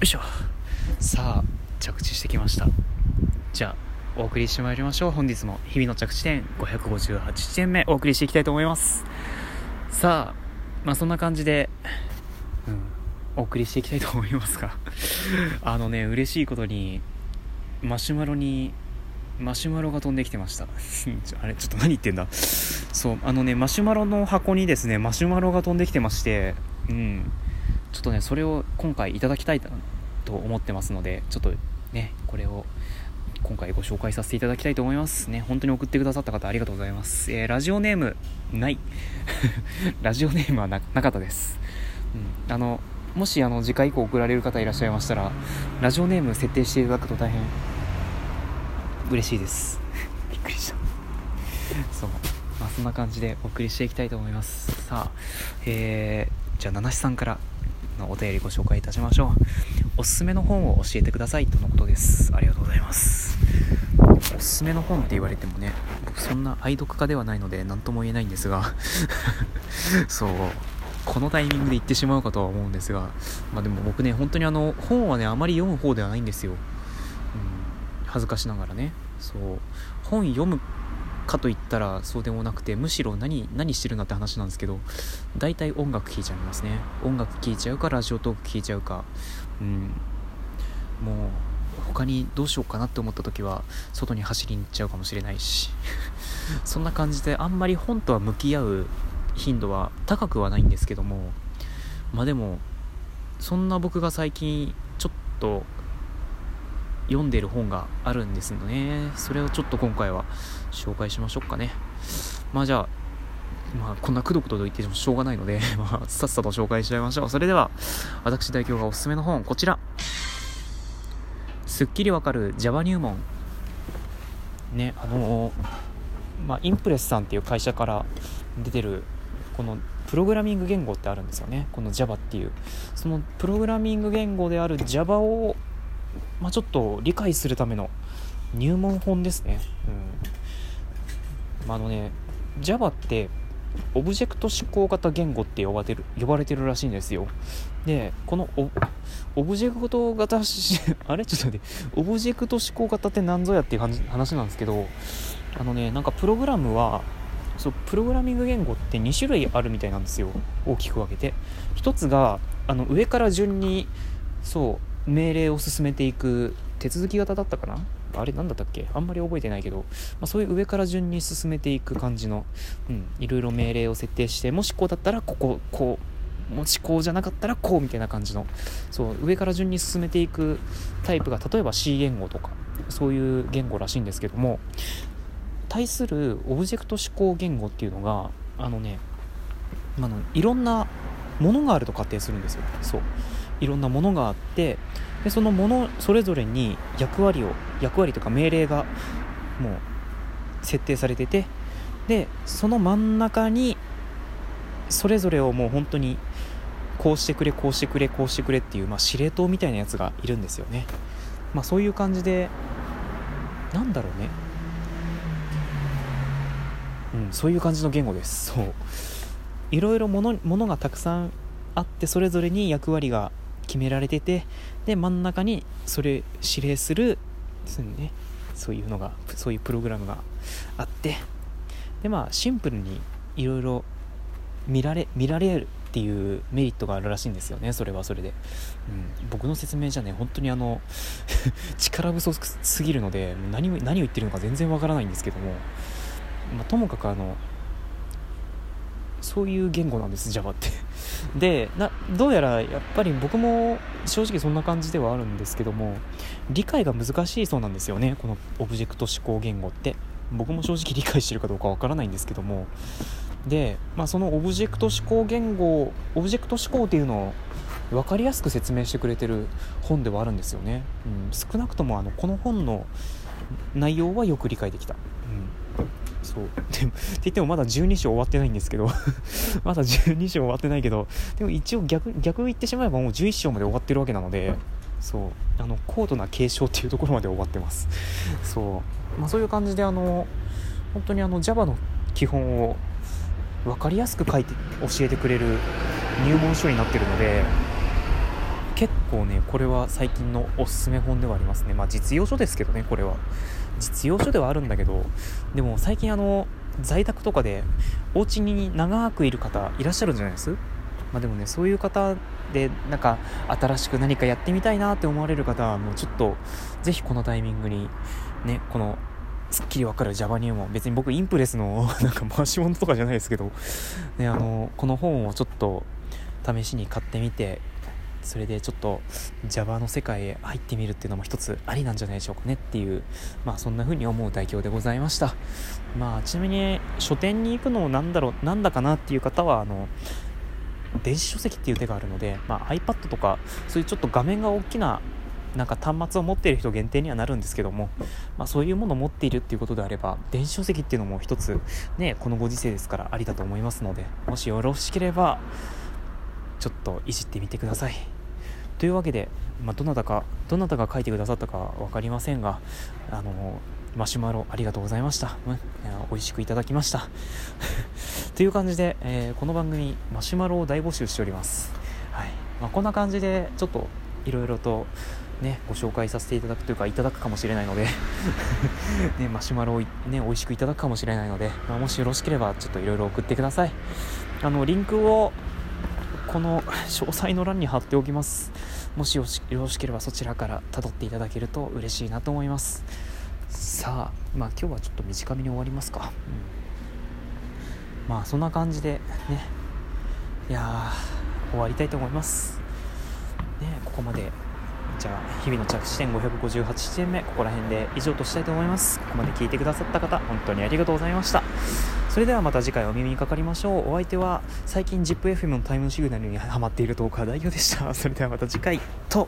よいしょ。さあ着地してきました。じゃあお送りしてまいりましょう。本日も日々の着地点558地点目お送りしていきたいと思います。さあまあそんな感じでうんお送りしていきたいと思いますが あのね嬉しいことにマシュマロにマシュマロが飛んできてました。あれちょっと何言ってんだ。そうあのねマシュマロの箱にですねマシュマロが飛んできてましてうん。ちょっとねそれを今回いただきたいと思ってますのでちょっとねこれを今回ご紹介させていただきたいと思いますね。本当に送ってくださった方ありがとうございます、えー、ラジオネームない。ラジオネームはなかったです、うん、あのもしあの次回以降送られる方いらっしゃいましたらラジオネーム設定していただくと大変嬉しいです。びっくりした。そう。まあそんな感じでお送りしていきたいと思います。さあえー、じゃあ七七さんからのお便りご紹介いたしましょう。おすすめの本を教えてくださいとのことです。ありがとうございます。おすすめの本って言われてもね僕そんな愛読家ではないので何とも言えないんですが。そう。このタイミングで言ってしまうかとは思うんですが。まあでも僕ね本当にあの本はねあまり読む方ではないんですよ。うん。恥ずかしながらね。そう。本読むかといったらそうでもなくてむしろ何何してるんだって話なんですけど大体音楽聴いちゃいますね。音楽聴いちゃうかラジオトーク聴いちゃうか。うん。もう他にどうしようかなって思った時は外に走りに行っちゃうかもしれないし。そんな感じであんまり本とは向き合う頻度は高くはないんですけどもまあでもそんな僕が最近ちょっと読んでる本があるんですのねそれをちょっと今回は紹介しましょうかねまあじゃあまあ、こんなくどくどと言ってもしょうがないので まあ、さっさと紹介しちゃいましょう。それでは、私代表がおすすめの本、こちら。すっきりわかる Java 入門。ね、あのまあ、インプレスさんっていう会社から出てる、このプログラミング言語ってあるんですよね。この Java っていう。そのプログラミング言語である Java をまあ、ちょっと理解するための入門本ですね。うん。まあ、のね、Java ってオブジェクト指向型言語って呼ばれてる呼ばれてるらしいんですよ。で、このオブジェクト型 あれ？ちょっと待って、オブジェクト指向型って何ぞやっていう話なんですけど、あのね、なんかプログラムは、そうプログラミング言語って2種類あるみたいなんですよ大きく分けて1つがあの上から順にそう命令を進めていく手続き型だったかな？あれ何だったっけ？あんまり覚えてないけど、まあ、そういう上から順に進めていく感じの、うん、いろいろ命令を設定してもしこうだったらこここうもしこうじゃなかったらこうみたいな感じの。そう上から順に進めていくタイプが例えば C 言語とかそういう言語らしいんですけども対するオブジェクト指向言語っていうのがあのねあのいろんなものがあると仮定するんですよ。そう。いろんなものがあってでそのものそれぞれに役割を役割とか命令がもう設定されててでその真ん中にそれぞれをもう本当にこうしてくれこうしてくれこうしてくれっていう、まあ、司令塔みたいなやつがいるんですよね。まあそういう感じでなんだろうね。うんそういう感じの言語です。そう。いろいろものものがたくさんあってそれぞれに役割が決められててで真ん中にそれ指令するねそういうのがそういうプログラムがあってでまあシンプルにいろいろ見られ見られるっていうメリットがあるらしいんですよねそれはそれで、うん、僕の説明じゃね本当にあの 力不足すぎるので何何を言ってるのか全然わからないんですけども、まあ、ともかくあのそういう言語なんです Java って。でなどうやらやっぱり僕も正直そんな感じではあるんですけども理解が難しいそうなんですよねこのオブジェクト指向言語って。僕も正直理解してるかどうかわからないんですけども。で、まあ、そのオブジェクト指向言語オブジェクト指向っていうのを分かりやすく説明してくれてる本ではあるんですよね、うん、少なくともあのこの本の内容はよく理解できた、うん、そう。でって言ってもまだ12章終わってないんですけど。まだ12章終わってないけど。でも一応逆逆言ってしまえばもう11章まで終わってるわけなので。そう。あの高度な継承っていうところまで終わってます。そう、まあ、そういう感じであの本当にあの Java の基本を分かりやすく書いて教えてくれる入門書になってるので。結構ねこれは最近のおすすめ本ではありますね。まあ実用書ですけどねこれは。実用書ではあるんだけどでも最近あの在宅とかでお家に長くいる方いらっしゃるんじゃないです？まあでもねそういう方でなんか新しく何かやってみたいなって思われる方はもうちょっとぜひこのタイミングにねこのすっきりわかる Java 入門別に僕インプレスの なんか回し物とかじゃないですけど、ね、あのこの本をちょっと試しに買ってみてそれでちょっと Java の世界へ入ってみるっていうのも一つありなんじゃないでしょうかねっていうまあそんな風に思う代表でございました。まあちなみに書店に行くのなんだろうなんだかなっていう方はあの電子書籍っていう手があるので、まあ、iPad とかそういうちょっと画面が大きななんか端末を持っている人限定にはなるんですけども、まあ、そういうものを持っているっていうことであれば電子書籍っていうのも一つねこのご時世ですからありだと思いますのでもしよろしければといじってみてください。というわけで、まあ、どなたかどなたが書いてくださったか分かりませんがあのマシュマロありがとうございました、うん、美味しくいただきました。という感じで、えー、この番組マシュマロを大募集しております、はい。まあ、こんな感じでちょっといろいろとね、ご紹介させていただくというかいただくかもしれないので ね、マシュマロを、ね、美味しくいただくかもしれないので、まあ、もしよろしければちょっといろいろ送ってください。あのリンクをこの詳細の欄に貼っておきます。もしよろしければそちらから辿っていただけると嬉しいなと思います。さあまあ今日はちょっと短めに終わりますか、うん、まあそんな感じでね。いや終わりたいと思います。ねここまでじゃあ日々の着地点558地点目ここら辺で以上としたいと思います。ここまで聞いてくださった方本当にありがとうございました。それではまた次回お耳にかかりましょう。お相手は最近 ZIPFM のタイムシグナルにハマっているトーカー代表でした。それではまた次回と。